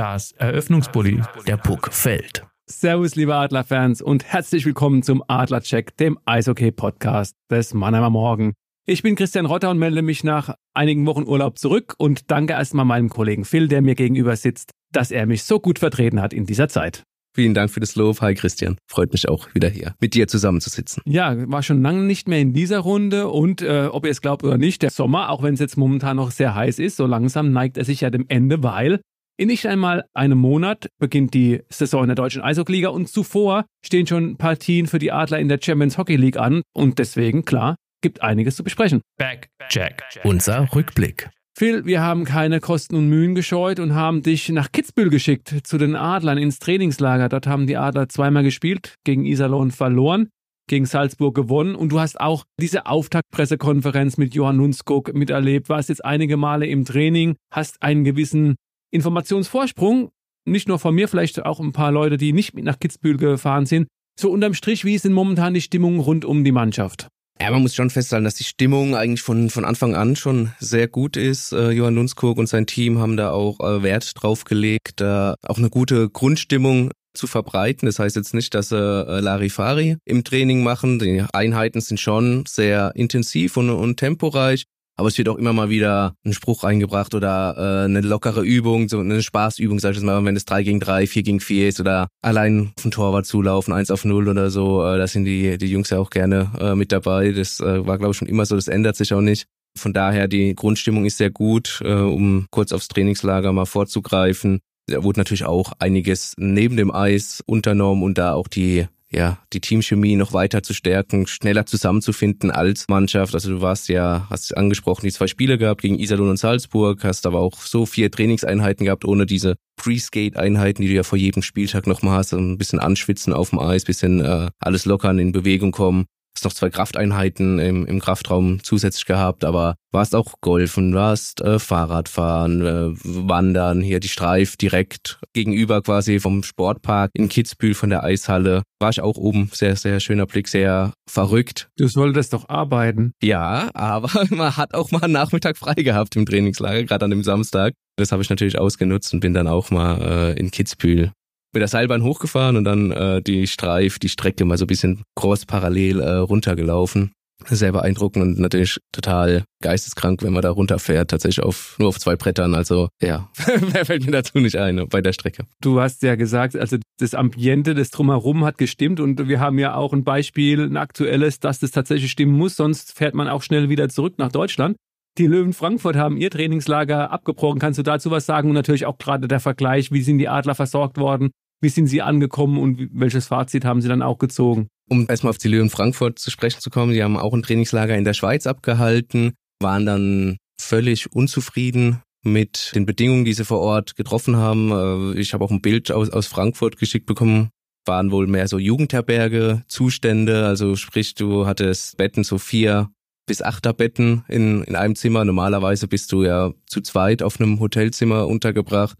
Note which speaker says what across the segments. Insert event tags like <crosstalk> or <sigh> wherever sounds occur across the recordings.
Speaker 1: Das Eröffnungsbully, der Puck fällt.
Speaker 2: Servus, liebe Adlerfans und herzlich willkommen zum Adlercheck, dem Eishockey-Podcast des Mannheimer Morgen. Ich bin Christian Rotter und melde mich nach einigen Wochen Urlaub zurück und danke erstmal meinem Kollegen Phil, der mir gegenüber sitzt, dass er mich so gut vertreten hat in dieser Zeit.
Speaker 3: Vielen Dank für das Lob. Hi Christian. Freut mich auch wieder hier mit dir zusammenzusitzen.
Speaker 2: Ja, war schon lange nicht mehr in dieser Runde und äh, ob ihr es glaubt oder nicht, der Sommer, auch wenn es jetzt momentan noch sehr heiß ist, so langsam neigt er sich ja dem Ende, weil in nicht einmal einem Monat beginnt die Saison in der deutschen Eishockeyliga und zuvor stehen schon Partien für die Adler in der Champions Hockey League an und deswegen, klar, gibt einiges zu besprechen.
Speaker 1: Back, Jack, unser Rückblick.
Speaker 2: Phil, wir haben keine Kosten und Mühen gescheut und haben dich nach Kitzbühel geschickt zu den Adlern ins Trainingslager. Dort haben die Adler zweimal gespielt, gegen Iserlohn verloren, gegen Salzburg gewonnen und du hast auch diese Auftaktpressekonferenz mit Johann Lundskog miterlebt, warst jetzt einige Male im Training, hast einen gewissen Informationsvorsprung, nicht nur von mir, vielleicht auch ein paar Leute, die nicht mit nach Kitzbühel gefahren sind. So unterm Strich, wie ist denn momentan die Stimmung rund um die Mannschaft?
Speaker 3: Ja, man muss schon festhalten, dass die Stimmung eigentlich von, von Anfang an schon sehr gut ist. Äh, Johann Lundskog und sein Team haben da auch äh, Wert drauf gelegt, da auch eine gute Grundstimmung zu verbreiten. Das heißt jetzt nicht, dass sie äh, Larifari im Training machen. Die Einheiten sind schon sehr intensiv und, und temporeich. Aber es wird auch immer mal wieder ein Spruch eingebracht oder äh, eine lockere Übung, so eine Spaßübung, sag ich jetzt mal, wenn es 3 gegen 3, 4 gegen 4 ist oder allein auf den Torwart zulaufen, 1 auf 0 oder so. Äh, da sind die, die Jungs ja auch gerne äh, mit dabei. Das äh, war, glaube ich, schon immer so, das ändert sich auch nicht. Von daher, die Grundstimmung ist sehr gut, äh, um kurz aufs Trainingslager mal vorzugreifen. Da wurde natürlich auch einiges neben dem Eis unternommen und da auch die ja, die Teamchemie noch weiter zu stärken, schneller zusammenzufinden als Mannschaft. Also du warst ja, hast angesprochen, die zwei Spiele gehabt gegen Iserlohn und Salzburg, hast aber auch so vier Trainingseinheiten gehabt, ohne diese Pre-Skate-Einheiten, die du ja vor jedem Spieltag nochmal hast, ein bisschen anschwitzen auf dem Eis, bisschen äh, alles lockern, in Bewegung kommen hast noch zwei Krafteinheiten im, im Kraftraum zusätzlich gehabt, aber warst auch Golfen, warst äh, Fahrradfahren, äh, Wandern, hier die Streif direkt gegenüber quasi vom Sportpark in Kitzbühel von der Eishalle. War ich auch oben, sehr, sehr schöner Blick, sehr verrückt.
Speaker 2: Du solltest doch arbeiten.
Speaker 3: Ja, aber <laughs> man hat auch mal einen Nachmittag frei gehabt im Trainingslager, gerade an dem Samstag. Das habe ich natürlich ausgenutzt und bin dann auch mal äh, in Kitzbühel mit der Seilbahn hochgefahren und dann äh, die Streif, die Strecke mal so ein bisschen cross parallel äh, runtergelaufen. Sehr beeindruckend und natürlich total geisteskrank, wenn man da runterfährt, tatsächlich auf nur auf zwei Brettern. Also ja, <laughs> wer fällt mir dazu nicht ein bei der Strecke.
Speaker 2: Du hast ja gesagt, also das Ambiente, das drumherum hat gestimmt und wir haben ja auch ein Beispiel, ein aktuelles, dass das tatsächlich stimmen muss, sonst fährt man auch schnell wieder zurück nach Deutschland. Die Löwen Frankfurt haben ihr Trainingslager abgebrochen. Kannst du dazu was sagen? Und natürlich auch gerade der Vergleich, wie sind die Adler versorgt worden? Wie sind sie angekommen und welches Fazit haben sie dann auch gezogen?
Speaker 3: Um erstmal auf die Löwen Frankfurt zu sprechen zu kommen, die haben auch ein Trainingslager in der Schweiz abgehalten, waren dann völlig unzufrieden mit den Bedingungen, die sie vor Ort getroffen haben. Äh, ich habe auch ein Bild aus, aus Frankfurt geschickt bekommen, waren wohl mehr so Jugendherberge Zustände, also sprich, du hattest Betten so vier bis achter Betten in, in einem Zimmer. Normalerweise bist du ja zu zweit auf einem Hotelzimmer untergebracht.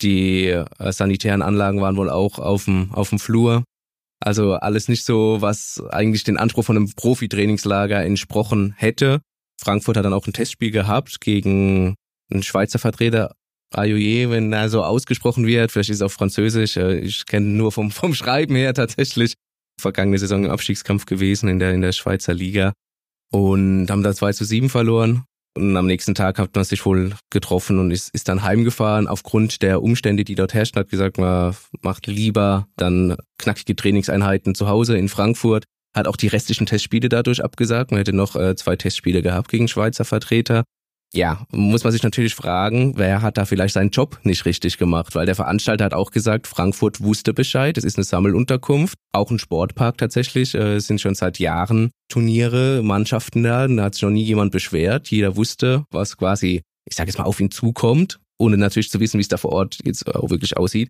Speaker 3: Die äh, sanitären Anlagen waren wohl auch auf dem, auf dem Flur. Also alles nicht so, was eigentlich den Anspruch von einem Profi-Trainingslager entsprochen hätte. Frankfurt hat dann auch ein Testspiel gehabt gegen einen Schweizer Vertreter, Ayoye, wenn er so ausgesprochen wird. Vielleicht ist es auf Französisch. Äh, ich kenne nur vom, vom Schreiben her tatsächlich. Vergangene Saison im Abstiegskampf gewesen in der, in der Schweizer Liga. Und haben da 2 zu 7 verloren. Und am nächsten Tag hat man sich wohl getroffen und ist, ist dann heimgefahren. Aufgrund der Umstände, die dort herrschen, hat gesagt, man macht lieber dann knackige Trainingseinheiten zu Hause in Frankfurt. Hat auch die restlichen Testspiele dadurch abgesagt. Man hätte noch äh, zwei Testspiele gehabt gegen Schweizer Vertreter ja, muss man sich natürlich fragen, wer hat da vielleicht seinen Job nicht richtig gemacht, weil der Veranstalter hat auch gesagt, Frankfurt wusste Bescheid, es ist eine Sammelunterkunft, auch ein Sportpark tatsächlich, äh, es sind schon seit Jahren Turniere, Mannschaften da, da hat sich noch nie jemand beschwert, jeder wusste, was quasi, ich sage jetzt mal, auf ihn zukommt, ohne natürlich zu wissen, wie es da vor Ort jetzt auch wirklich aussieht.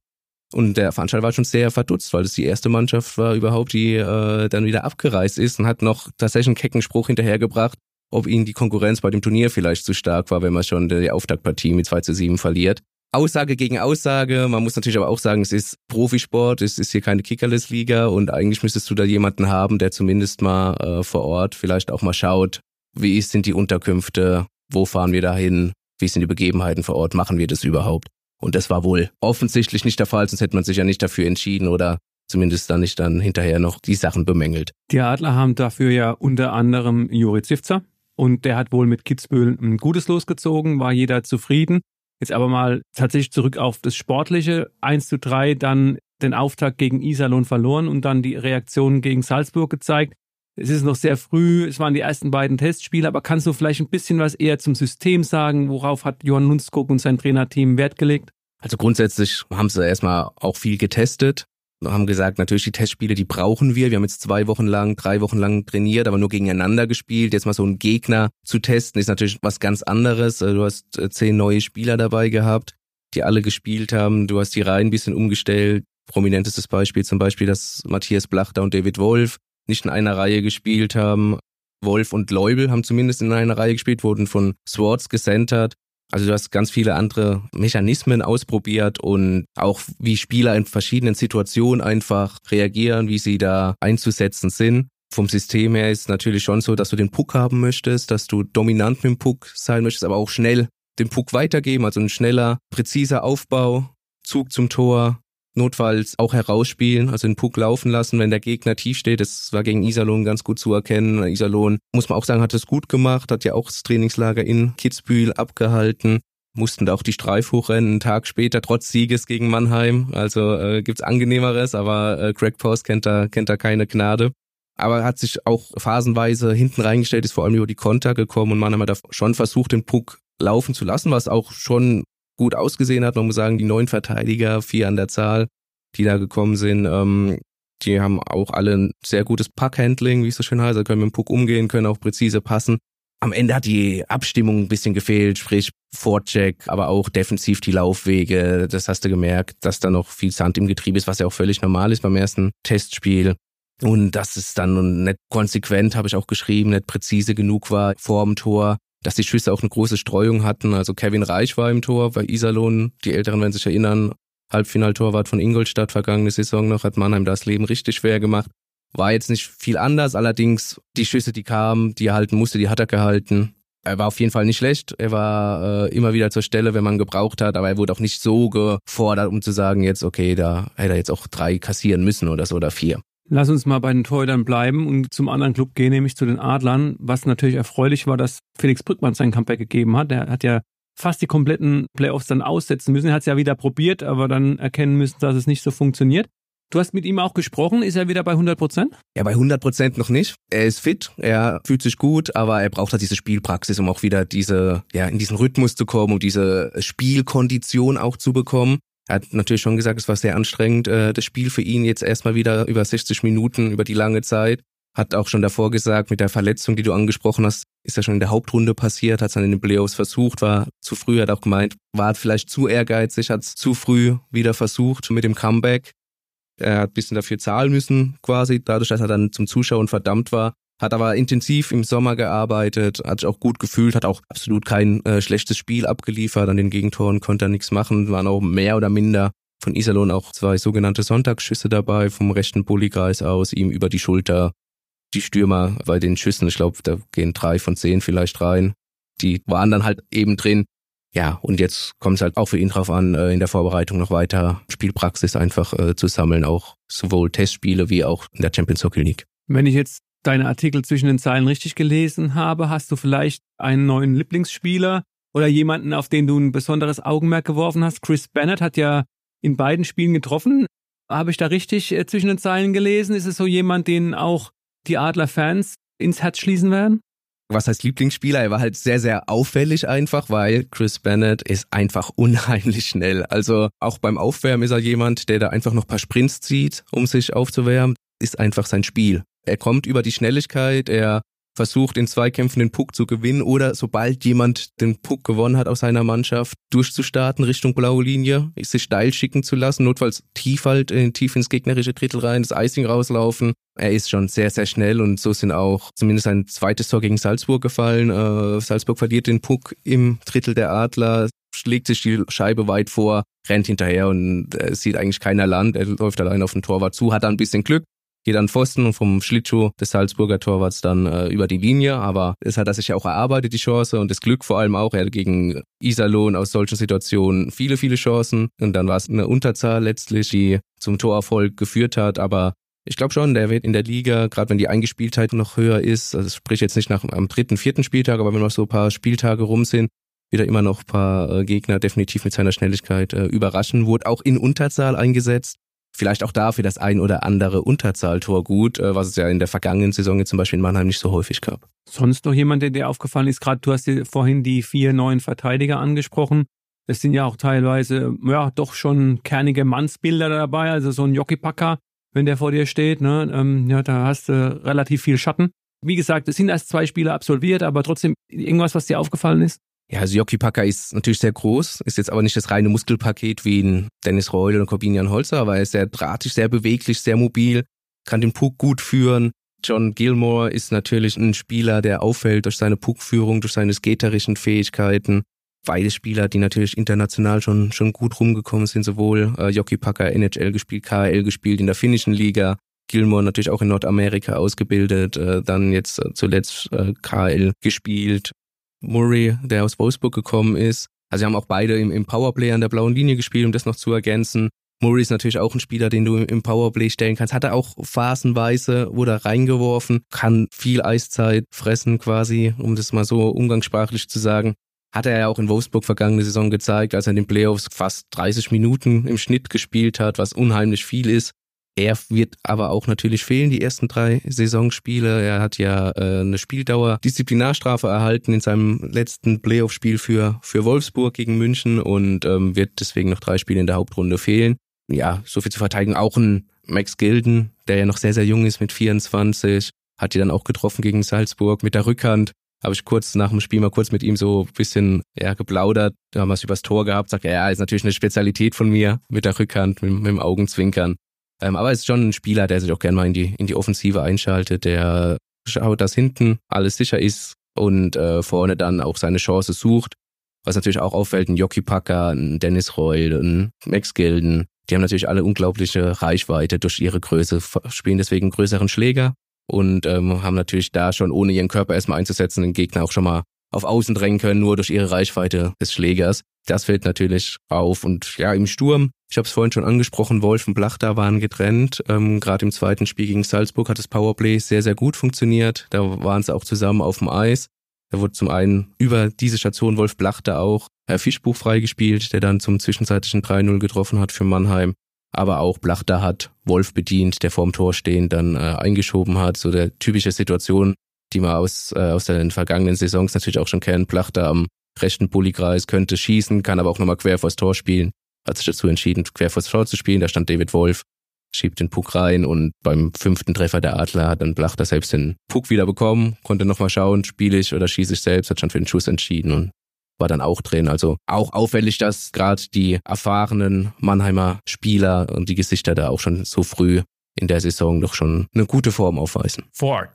Speaker 3: Und der Veranstalter war schon sehr verdutzt, weil das die erste Mannschaft war überhaupt, die äh, dann wieder abgereist ist und hat noch tatsächlich einen kecken Spruch hinterhergebracht, ob ihnen die Konkurrenz bei dem Turnier vielleicht zu stark war, wenn man schon die Auftaktpartie mit 2 zu 7 verliert. Aussage gegen Aussage. Man muss natürlich aber auch sagen, es ist Profisport, es ist hier keine Kickerless-Liga und eigentlich müsstest du da jemanden haben, der zumindest mal äh, vor Ort vielleicht auch mal schaut, wie sind die Unterkünfte, wo fahren wir dahin, wie sind die Begebenheiten vor Ort, machen wir das überhaupt. Und das war wohl offensichtlich nicht der Fall, sonst hätte man sich ja nicht dafür entschieden oder zumindest dann nicht dann hinterher noch die Sachen bemängelt.
Speaker 2: Die Adler haben dafür ja unter anderem Juri Zivzer und der hat wohl mit Kitzbühel ein gutes losgezogen, war jeder zufrieden. Jetzt aber mal tatsächlich zurück auf das Sportliche. 1 zu 3, dann den Auftakt gegen Iserlohn verloren und dann die Reaktion gegen Salzburg gezeigt. Es ist noch sehr früh, es waren die ersten beiden Testspiele, aber kannst du vielleicht ein bisschen was eher zum System sagen? Worauf hat Johann Lundskog und sein Trainerteam Wert gelegt?
Speaker 3: Also grundsätzlich haben sie erstmal auch viel getestet haben gesagt, natürlich die Testspiele, die brauchen wir. Wir haben jetzt zwei Wochen lang, drei Wochen lang trainiert, aber nur gegeneinander gespielt. Jetzt mal so einen Gegner zu testen, ist natürlich was ganz anderes. Also du hast äh, zehn neue Spieler dabei gehabt, die alle gespielt haben. Du hast die Reihen ein bisschen umgestellt. Prominentestes Beispiel zum Beispiel, dass Matthias Blachter und David Wolf nicht in einer Reihe gespielt haben. Wolf und Leubel haben zumindest in einer Reihe gespielt, wurden von Swartz gesentert. Also du hast ganz viele andere Mechanismen ausprobiert und auch wie Spieler in verschiedenen Situationen einfach reagieren, wie sie da einzusetzen sind. Vom System her ist natürlich schon so, dass du den Puck haben möchtest, dass du dominant mit dem Puck sein möchtest, aber auch schnell den Puck weitergeben, also ein schneller, präziser Aufbau, Zug zum Tor, notfalls auch herausspielen, also den Puck laufen lassen, wenn der Gegner tief steht. Das war gegen Iserlohn ganz gut zu erkennen. Iserlohn, muss man auch sagen, hat es gut gemacht, hat ja auch das Trainingslager in Kitzbühel abgehalten mussten da auch die Streif hochrennen, einen Tag später, trotz Sieges gegen Mannheim. Also äh, gibt's angenehmeres, aber äh, Greg Post kennt da, kennt da keine Gnade. Aber hat sich auch phasenweise hinten reingestellt, ist vor allem über die Konter gekommen und Mannheim hat da schon versucht, den Puck laufen zu lassen, was auch schon gut ausgesehen hat. Man muss sagen, die neun Verteidiger, vier an der Zahl, die da gekommen sind, ähm, die haben auch alle ein sehr gutes Puckhandling, wie es so schön heißt, also können mit dem Puck umgehen, können auch präzise passen. Am Ende hat die Abstimmung ein bisschen gefehlt, sprich Vorcheck, aber auch defensiv die Laufwege. Das hast du gemerkt, dass da noch viel Sand im Getriebe ist, was ja auch völlig normal ist beim ersten Testspiel. Und dass es dann nicht konsequent, habe ich auch geschrieben, nicht präzise genug war vor dem Tor dass die Schüsse auch eine große Streuung hatten. Also Kevin Reich war im Tor bei Iserlohn. Die Älteren werden sich erinnern. Halbfinaltorwart von Ingolstadt vergangene Saison noch, hat Mannheim das Leben richtig schwer gemacht. War jetzt nicht viel anders, allerdings die Schüsse, die kamen, die er halten musste, die hat er gehalten. Er war auf jeden Fall nicht schlecht. Er war äh, immer wieder zur Stelle, wenn man gebraucht hat, aber er wurde auch nicht so gefordert, um zu sagen, jetzt, okay, da hätte er jetzt auch drei kassieren müssen oder so oder vier.
Speaker 2: Lass uns mal bei den Torhütern bleiben und zum anderen Club gehen, nämlich zu den Adlern. Was natürlich erfreulich war, dass Felix Brückmann sein Comeback gegeben hat. Er hat ja fast die kompletten Playoffs dann aussetzen müssen. Er hat es ja wieder probiert, aber dann erkennen müssen, dass es nicht so funktioniert. Du hast mit ihm auch gesprochen. Ist er wieder bei 100 Prozent?
Speaker 3: Ja, bei 100 Prozent noch nicht. Er ist fit, er fühlt sich gut, aber er braucht halt diese Spielpraxis, um auch wieder diese, ja, in diesen Rhythmus zu kommen, um diese Spielkondition auch zu bekommen. Er hat natürlich schon gesagt, es war sehr anstrengend, äh, das Spiel für ihn jetzt erstmal wieder über 60 Minuten, über die lange Zeit. Hat auch schon davor gesagt, mit der Verletzung, die du angesprochen hast, ist ja schon in der Hauptrunde passiert, hat es dann in den Playoffs versucht, war zu früh, hat auch gemeint, war vielleicht zu ehrgeizig, hat es zu früh wieder versucht mit dem Comeback. Er hat ein bisschen dafür zahlen müssen, quasi, dadurch, dass er dann zum Zuschauen verdammt war hat aber intensiv im Sommer gearbeitet, hat sich auch gut gefühlt, hat auch absolut kein äh, schlechtes Spiel abgeliefert. An den Gegentoren konnte er nichts machen, waren auch mehr oder minder von Iserlohn auch zwei sogenannte Sonntagsschüsse dabei, vom rechten Bullykreis aus, ihm über die Schulter. Die Stürmer bei den Schüssen, ich glaube, da gehen drei von zehn vielleicht rein. Die waren dann halt eben drin. Ja, und jetzt kommt es halt auch für ihn drauf an, äh, in der Vorbereitung noch weiter Spielpraxis einfach äh, zu sammeln, auch sowohl Testspiele wie auch in der Champions Hockey League.
Speaker 2: Wenn ich jetzt deine Artikel zwischen den Zeilen richtig gelesen habe, hast du vielleicht einen neuen Lieblingsspieler oder jemanden, auf den du ein besonderes Augenmerk geworfen hast. Chris Bennett hat ja in beiden Spielen getroffen. Habe ich da richtig äh, zwischen den Zeilen gelesen? Ist es so jemand, den auch die Adler-Fans ins Herz schließen werden?
Speaker 3: was heißt Lieblingsspieler? Er war halt sehr, sehr auffällig einfach, weil Chris Bennett ist einfach <laughs> unheimlich schnell. Also auch beim Aufwärmen ist er jemand, der da einfach noch ein paar Sprints zieht, um sich aufzuwärmen. Ist einfach sein Spiel. Er kommt über die Schnelligkeit, er versucht in Zweikämpfen den Puck zu gewinnen oder sobald jemand den Puck gewonnen hat aus seiner Mannschaft, durchzustarten Richtung blaue Linie, sich steil schicken zu lassen, notfalls tief halt in, tief ins gegnerische Drittel rein, das Icing rauslaufen. Er ist schon sehr, sehr schnell und so sind auch zumindest ein zweites Tor gegen Salzburg gefallen. Äh, Salzburg verliert den Puck im Drittel der Adler, schlägt sich die Scheibe weit vor, rennt hinterher und äh, sieht eigentlich keiner Land. Er läuft allein auf den Torwart zu, hat da ein bisschen Glück, geht an Pfosten und vom Schlittschuh des Salzburger Torwarts dann äh, über die Linie. Aber es hat er sich ja auch erarbeitet, die Chance und das Glück vor allem auch. Er hat gegen Iserlohn aus solchen Situationen viele, viele Chancen. Und dann war es eine Unterzahl letztlich, die zum Torerfolg geführt hat. Aber ich glaube schon, der wird in der Liga, gerade wenn die Eingespieltheit noch höher ist, also sprich jetzt nicht nach am dritten, vierten Spieltag, aber wenn noch so ein paar Spieltage rum sind, wieder immer noch ein paar äh, Gegner definitiv mit seiner Schnelligkeit äh, überraschen. Wurde auch in Unterzahl eingesetzt vielleicht auch dafür das ein oder andere Unterzahltor gut, äh, was es ja in der vergangenen Saison jetzt zum Beispiel in Mannheim nicht so häufig gab.
Speaker 2: Sonst noch jemand, der dir aufgefallen ist, gerade du hast dir vorhin die vier neuen Verteidiger angesprochen. Es sind ja auch teilweise, ja, doch schon kernige Mannsbilder dabei, also so ein Jockeypacker, wenn der vor dir steht, ne, ähm, ja, da hast du relativ viel Schatten. Wie gesagt, es sind erst zwei Spiele absolviert, aber trotzdem irgendwas, was dir aufgefallen ist?
Speaker 3: Ja, also Jockey Packer ist natürlich sehr groß, ist jetzt aber nicht das reine Muskelpaket wie ein Dennis Reul oder Corbinian Holzer, aber er ist sehr drahtig, sehr beweglich, sehr mobil, kann den Puck gut führen. John Gilmore ist natürlich ein Spieler, der auffällt durch seine Puckführung, durch seine skaterischen Fähigkeiten. Beide Spieler, die natürlich international schon, schon gut rumgekommen sind, sowohl äh, Jockey Packer NHL gespielt, KL gespielt in der finnischen Liga, Gilmore natürlich auch in Nordamerika ausgebildet, äh, dann jetzt äh, zuletzt äh, KL gespielt, Murray, der aus Wolfsburg gekommen ist. Also sie haben auch beide im, im Powerplay an der blauen Linie gespielt, um das noch zu ergänzen. Murray ist natürlich auch ein Spieler, den du im Powerplay stellen kannst. Hat er auch phasenweise, wurde reingeworfen, kann viel Eiszeit fressen quasi, um das mal so umgangssprachlich zu sagen. Hat er ja auch in Wolfsburg vergangene Saison gezeigt, als er in den Playoffs fast 30 Minuten im Schnitt gespielt hat, was unheimlich viel ist. Er wird aber auch natürlich fehlen, die ersten drei Saisonspiele. Er hat ja äh, eine Spieldauer, Disziplinarstrafe erhalten in seinem letzten Playoff-Spiel für, für Wolfsburg gegen München und ähm, wird deswegen noch drei Spiele in der Hauptrunde fehlen. Ja, so viel zu verteidigen. Auch ein Max Gilden, der ja noch sehr, sehr jung ist mit 24, hat die dann auch getroffen gegen Salzburg mit der Rückhand. Habe ich kurz nach dem Spiel mal kurz mit ihm so ein bisschen ja, geplaudert, da haben wir es übers Tor gehabt, sagt er, ja, ist natürlich eine Spezialität von mir mit der Rückhand, mit, mit dem Augenzwinkern. Ähm, aber es ist schon ein Spieler, der sich auch gerne mal in die, in die Offensive einschaltet, der schaut, dass hinten alles sicher ist und äh, vorne dann auch seine Chance sucht. Was natürlich auch auffällt, ein Jockey Packer, ein Dennis Reul, ein Max Gilden, die haben natürlich alle unglaubliche Reichweite durch ihre Größe, spielen deswegen größeren Schläger und ähm, haben natürlich da schon, ohne ihren Körper erstmal einzusetzen, den Gegner auch schon mal auf Außen drängen können, nur durch ihre Reichweite des Schlägers. Das fällt natürlich auf. Und ja, im Sturm, ich habe es vorhin schon angesprochen, Wolf und Blachter waren getrennt. Ähm, Gerade im zweiten Spiel gegen Salzburg hat das Powerplay sehr, sehr gut funktioniert. Da waren sie auch zusammen auf dem Eis. Da wurde zum einen über diese Station Wolf Blachter auch Herr Fischbuch freigespielt, der dann zum zwischenzeitlichen 3-0 getroffen hat für Mannheim. Aber auch Blachter hat Wolf bedient, der vorm Tor stehend dann äh, eingeschoben hat. So der typische Situation, die man aus, äh, aus den vergangenen Saisons natürlich auch schon kennt. Plachter am rechten Bullykreis könnte schießen, kann aber auch nochmal quer vors Tor spielen. Hat sich dazu entschieden, quer vors Tor zu spielen. Da stand David Wolf, schiebt den Puck rein und beim fünften Treffer der Adler hat dann Plachter selbst den Puck wieder bekommen, konnte nochmal schauen, spiele ich oder schieße ich selbst, hat schon für den Schuss entschieden und war dann auch drin. Also auch auffällig, dass gerade die erfahrenen Mannheimer Spieler und die Gesichter da auch schon so früh in der Saison doch schon eine gute Form aufweisen.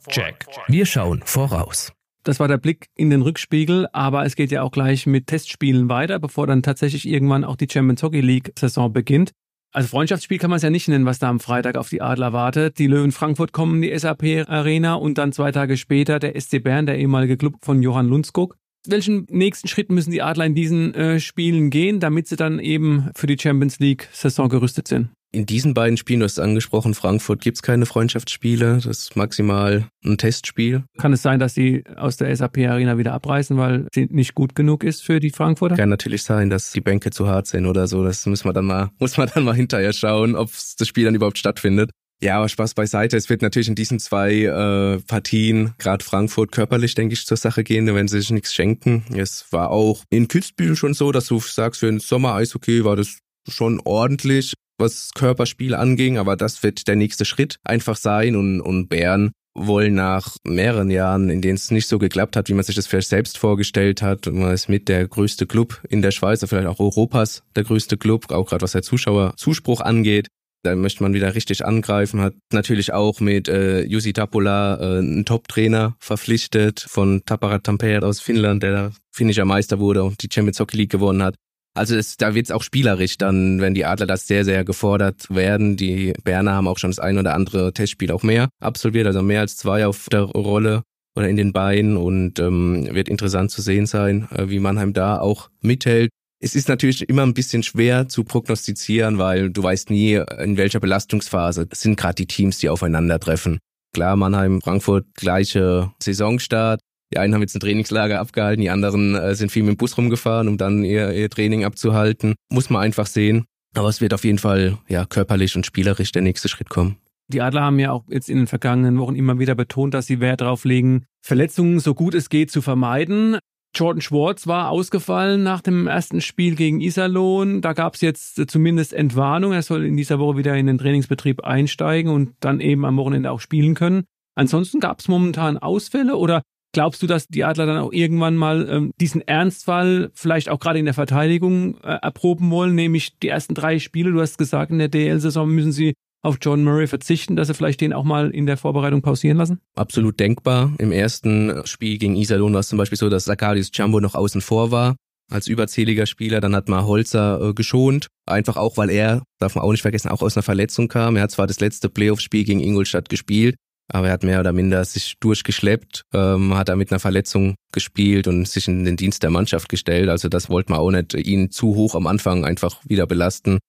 Speaker 1: Check. Wir schauen voraus.
Speaker 2: Das war der Blick in den Rückspiegel, aber es geht ja auch gleich mit Testspielen weiter, bevor dann tatsächlich irgendwann auch die Champions Hockey League Saison beginnt. Also Freundschaftsspiel kann man es ja nicht nennen, was da am Freitag auf die Adler wartet. Die Löwen Frankfurt kommen in die SAP Arena und dann zwei Tage später der SC Bern, der ehemalige Club von Johann Lundskog. Welchen nächsten Schritt müssen die Adler in diesen äh, Spielen gehen, damit sie dann eben für die Champions League Saison gerüstet sind?
Speaker 3: In diesen beiden Spielen, du hast es angesprochen, Frankfurt gibt es keine Freundschaftsspiele. Das ist maximal ein Testspiel.
Speaker 2: Kann es sein, dass sie aus der SAP-Arena wieder abreißen, weil sie nicht gut genug ist für die Frankfurter?
Speaker 3: Kann natürlich sein, dass die Bänke zu hart sind oder so. Das muss man dann mal, <laughs> muss man dann mal hinterher schauen, ob das Spiel dann überhaupt stattfindet. Ja, aber Spaß beiseite. Es wird natürlich in diesen zwei äh, Partien, gerade Frankfurt, körperlich, denke ich, zur Sache gehen, wenn sie sich nichts schenken. Es war auch in Kitzbühel schon so, dass du sagst, für ein Sommer-Eishockey war das schon ordentlich was Körperspiel anging, aber das wird der nächste Schritt einfach sein und, und Bern wollen nach mehreren Jahren, in denen es nicht so geklappt hat, wie man sich das vielleicht selbst vorgestellt hat, und man ist mit der größte Club in der Schweiz, vielleicht auch Europas der größte Club, auch gerade was der Zuschauerzuspruch angeht. Da möchte man wieder richtig angreifen, hat natürlich auch mit äh, Jussi Tapola äh, einen Top-Trainer verpflichtet von Tappara Tampere aus Finnland, der finnischer Meister wurde und die Champions Hockey League gewonnen hat. Also es, da wird es auch spielerisch dann, wenn die Adler das sehr, sehr gefordert werden. Die Berner haben auch schon das ein oder andere Testspiel auch mehr absolviert, also mehr als zwei auf der Rolle oder in den Beinen und ähm, wird interessant zu sehen sein, äh, wie Mannheim da auch mithält. Es ist natürlich immer ein bisschen schwer zu prognostizieren, weil du weißt nie, in welcher Belastungsphase sind gerade die Teams, die aufeinandertreffen. Klar, Mannheim, Frankfurt, gleiche Saisonstart. Die einen haben jetzt ein Trainingslager abgehalten, die anderen äh, sind viel mit dem Bus rumgefahren, um dann ihr, ihr Training abzuhalten. Muss man einfach sehen. Aber es wird auf jeden Fall ja körperlich und spielerisch der nächste Schritt kommen.
Speaker 2: Die Adler haben ja auch jetzt in den vergangenen Wochen immer wieder betont, dass sie Wert darauf legen, Verletzungen so gut es geht zu vermeiden. Jordan Schwartz war ausgefallen nach dem ersten Spiel gegen Iserlohn. Da gab es jetzt zumindest Entwarnung. Er soll in dieser Woche wieder in den Trainingsbetrieb einsteigen und dann eben am Wochenende auch spielen können. Ansonsten gab es momentan Ausfälle oder glaubst du, dass die Adler dann auch irgendwann mal ähm, diesen Ernstfall vielleicht auch gerade in der Verteidigung äh, erproben wollen, nämlich die ersten drei Spiele, du hast gesagt, in der DL-Saison müssen sie auf John Murray verzichten, dass sie vielleicht den auch mal in der Vorbereitung pausieren lassen?
Speaker 3: Absolut denkbar. Im ersten Spiel gegen Iserlohn war es zum Beispiel so, dass Zakarius Jumbo noch außen vor war als überzähliger Spieler. Dann hat man Holzer äh, geschont. Einfach auch, weil er, darf man auch nicht vergessen, auch aus einer Verletzung kam. Er hat zwar das letzte Playoff-Spiel gegen Ingolstadt gespielt, aber er hat mehr oder minder sich durchgeschleppt, ähm, hat da mit einer Verletzung gespielt und sich in den Dienst der Mannschaft gestellt. Also das wollte man auch nicht ihn zu hoch am Anfang einfach wieder belasten.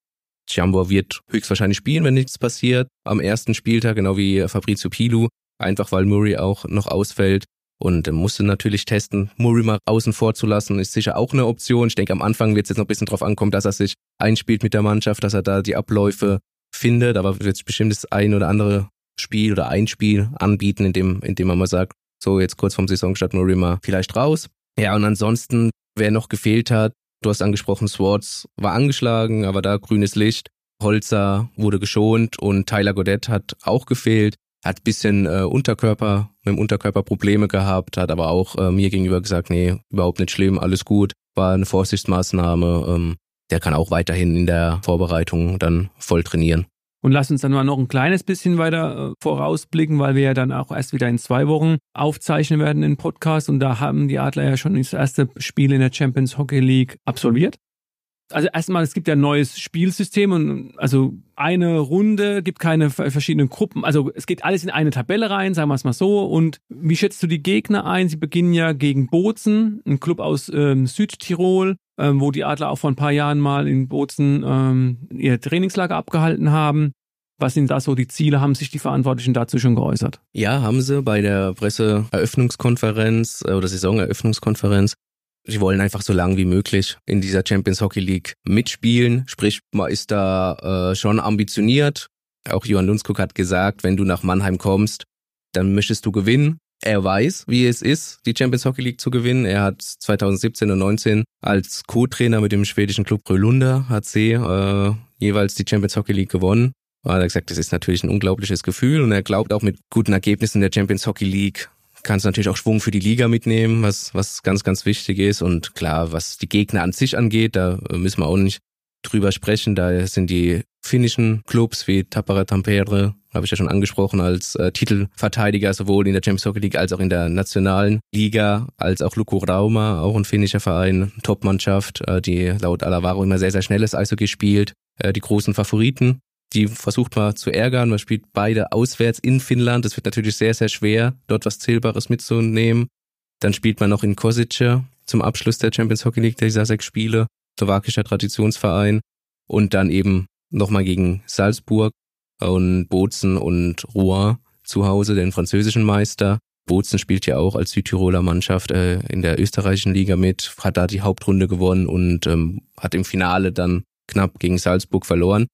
Speaker 3: Jumbo wird höchstwahrscheinlich spielen, wenn nichts passiert. Am ersten Spieltag, genau wie Fabrizio Pilu, einfach weil Murray auch noch ausfällt. Und musste natürlich testen, Murray mal außen vor zu lassen, ist sicher auch eine Option. Ich denke, am Anfang wird es jetzt noch ein bisschen drauf ankommen, dass er sich einspielt mit der Mannschaft, dass er da die Abläufe findet. Aber wird es bestimmt das ein oder andere Spiel oder ein Spiel anbieten, in dem, in dem man mal sagt, so jetzt kurz vom Saisonstart Murray mal vielleicht raus. Ja, und ansonsten, wer noch gefehlt hat, Du hast angesprochen, Swartz war angeschlagen, aber da grünes Licht. Holzer wurde geschont und Tyler Godet hat auch gefehlt. Hat bisschen äh, Unterkörper, mit dem Unterkörper Probleme gehabt, hat aber auch äh, mir gegenüber gesagt, nee, überhaupt nicht schlimm, alles gut. War eine Vorsichtsmaßnahme. Ähm, der kann auch weiterhin in der Vorbereitung dann voll trainieren.
Speaker 2: Und lass uns dann mal noch ein kleines bisschen weiter äh, vorausblicken, weil wir ja dann auch erst wieder in zwei Wochen aufzeichnen werden in Podcast. Und da haben die Adler ja schon das erste Spiel in der Champions Hockey League absolviert. Also erstmal, es gibt ja ein neues Spielsystem und also eine Runde gibt keine verschiedenen Gruppen. Also es geht alles in eine Tabelle rein, sagen wir es mal so. Und wie schätzt du die Gegner ein? Sie beginnen ja gegen Bozen, ein Club aus ähm, Südtirol ähm, wo die Adler auch vor ein paar Jahren mal in Bozen ähm, ihr Trainingslager abgehalten haben. Was sind da so die Ziele? Haben sich die Verantwortlichen dazu schon geäußert?
Speaker 3: Ja, haben sie bei der Presseeröffnungskonferenz äh, oder Saisoneröffnungskonferenz. Sie wollen einfach so lange wie möglich in dieser Champions Hockey League mitspielen. Sprich, man ist da äh, schon ambitioniert. Auch Johann Lundskog hat gesagt, wenn du nach Mannheim kommst, dann möchtest du gewinnen. Er weiß, wie es ist, die Champions Hockey League zu gewinnen. Er hat 2017 und 19 als Co-Trainer mit dem schwedischen Club Rölunda HC äh, jeweils die Champions Hockey League gewonnen. Er hat gesagt, das ist natürlich ein unglaubliches Gefühl und er glaubt auch mit guten Ergebnissen der Champions Hockey League kannst du natürlich auch Schwung für die Liga mitnehmen, was, was ganz, ganz wichtig ist. Und klar, was die Gegner an sich angeht, da müssen wir auch nicht drüber sprechen. Da sind die finnischen Clubs wie Tappara Tampere habe ich ja schon angesprochen, als äh, Titelverteidiger sowohl in der Champions Hockey League als auch in der nationalen Liga, als auch Luko Rauma, auch ein finnischer Verein, Topmannschaft, äh, die laut Alavaro immer sehr, sehr schnelles Eishockey spielt. Äh, die großen Favoriten, die versucht man zu ärgern. Man spielt beide auswärts in Finnland. Es wird natürlich sehr, sehr schwer, dort was Zählbares mitzunehmen. Dann spielt man noch in Kosice zum Abschluss der Champions Hockey League dieser sechs Spiele, slowakischer Traditionsverein. Und dann eben nochmal gegen Salzburg und Bozen und Rouen zu Hause, den französischen Meister. Bozen spielt ja auch als Südtiroler Mannschaft äh, in der österreichischen Liga mit, hat da die Hauptrunde gewonnen und ähm, hat im Finale dann knapp gegen Salzburg verloren.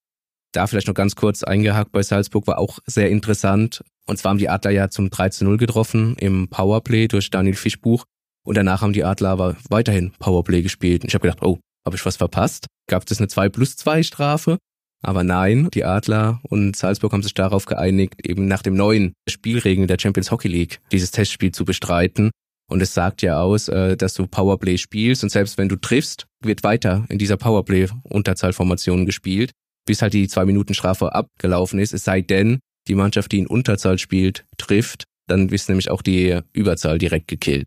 Speaker 3: Da vielleicht noch ganz kurz eingehakt bei Salzburg war auch sehr interessant. Und zwar haben die Adler ja zum 3 0 getroffen im Powerplay durch Daniel Fischbuch. Und danach haben die Adler aber weiterhin Powerplay gespielt. Und ich habe gedacht, oh, habe ich was verpasst? Gab es eine 2 plus 2 Strafe? Aber nein, die Adler und Salzburg haben sich darauf geeinigt, eben nach dem neuen Spielregeln der Champions Hockey League dieses Testspiel zu bestreiten. Und es sagt ja aus, äh, dass du Powerplay spielst und selbst wenn du triffst, wird weiter in dieser Powerplay-Unterzahlformation gespielt, bis halt die zwei Minuten Strafe abgelaufen ist. Es sei denn, die Mannschaft, die in Unterzahl spielt, trifft, dann ist nämlich auch die Überzahl direkt gekillt.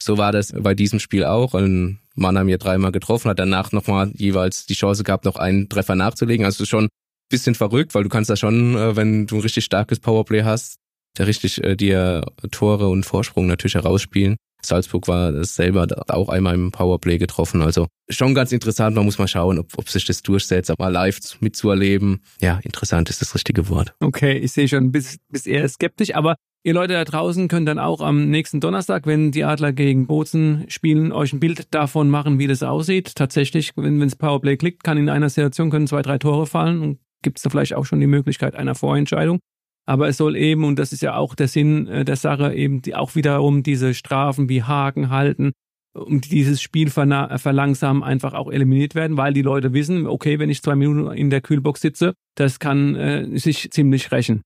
Speaker 3: So war das bei diesem Spiel auch. Und Mannheim hier dreimal getroffen, hat danach nochmal jeweils die Chance gehabt, noch einen Treffer nachzulegen. Also schon bisschen verrückt, weil du kannst da schon, äh, wenn du ein richtig starkes Powerplay hast, da richtig äh, dir Tore und Vorsprung natürlich herausspielen. Salzburg war selber auch einmal im Powerplay getroffen. Also schon ganz interessant. Man muss mal schauen, ob, ob sich das durchsetzt, aber live mitzuerleben. Ja, interessant ist das richtige Wort.
Speaker 2: Okay, ich sehe schon, bis, bis eher skeptisch, aber Ihr Leute da draußen könnt dann auch am nächsten Donnerstag, wenn die Adler gegen Bozen spielen, euch ein Bild davon machen, wie das aussieht. Tatsächlich, wenn es Powerplay klickt, kann in einer Situation können zwei, drei Tore fallen und gibt es da vielleicht auch schon die Möglichkeit einer Vorentscheidung. Aber es soll eben, und das ist ja auch der Sinn äh, der Sache, eben die, auch wiederum diese Strafen wie Haken halten, um dieses Spiel verlangsamen, einfach auch eliminiert werden, weil die Leute wissen, okay, wenn ich zwei Minuten in der Kühlbox sitze, das kann äh, sich ziemlich rächen.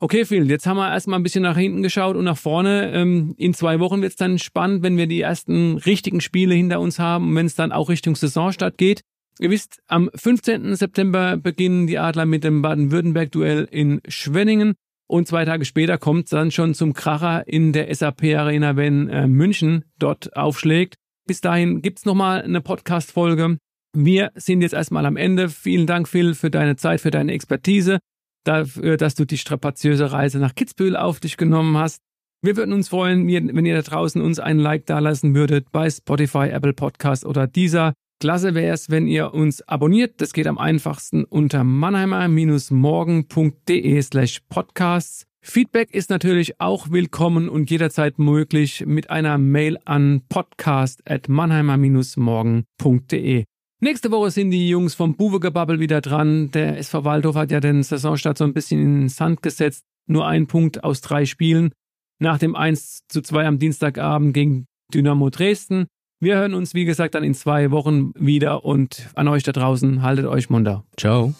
Speaker 2: Okay, Phil, jetzt haben wir erstmal ein bisschen nach hinten geschaut und nach vorne. Ähm, in zwei Wochen wird es dann spannend, wenn wir die ersten richtigen Spiele hinter uns haben und wenn es dann auch Richtung Saisonstart geht. Ihr wisst, am 15. September beginnen die Adler mit dem Baden-Württemberg-Duell in Schwenningen. Und zwei Tage später kommt es dann schon zum Kracher in der SAP-Arena, wenn äh, München dort aufschlägt. Bis dahin gibt's nochmal eine Podcast-Folge. Wir sind jetzt erstmal am Ende. Vielen Dank, Phil, für deine Zeit, für deine Expertise, dafür, dass du die strapaziöse Reise nach Kitzbühel auf dich genommen hast. Wir würden uns freuen, wenn ihr da draußen uns einen Like dalassen würdet bei Spotify, Apple Podcast oder dieser. Klasse wäre es, wenn ihr uns abonniert. Das geht am einfachsten unter mannheimer-morgen.de slash podcasts. Feedback ist natürlich auch willkommen und jederzeit möglich mit einer Mail an podcast at mannheimer-morgen.de. Nächste Woche sind die Jungs vom Buwegebabbel wieder dran. Der SV Waldhof hat ja den Saisonstart so ein bisschen in den Sand gesetzt. Nur ein Punkt aus drei Spielen. Nach dem 1 zu 2 am Dienstagabend gegen Dynamo Dresden wir hören uns, wie gesagt, dann in zwei Wochen wieder und an euch da draußen, haltet euch munter.
Speaker 3: Ciao.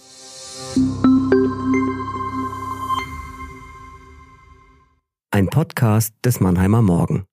Speaker 1: Ein Podcast des Mannheimer Morgen.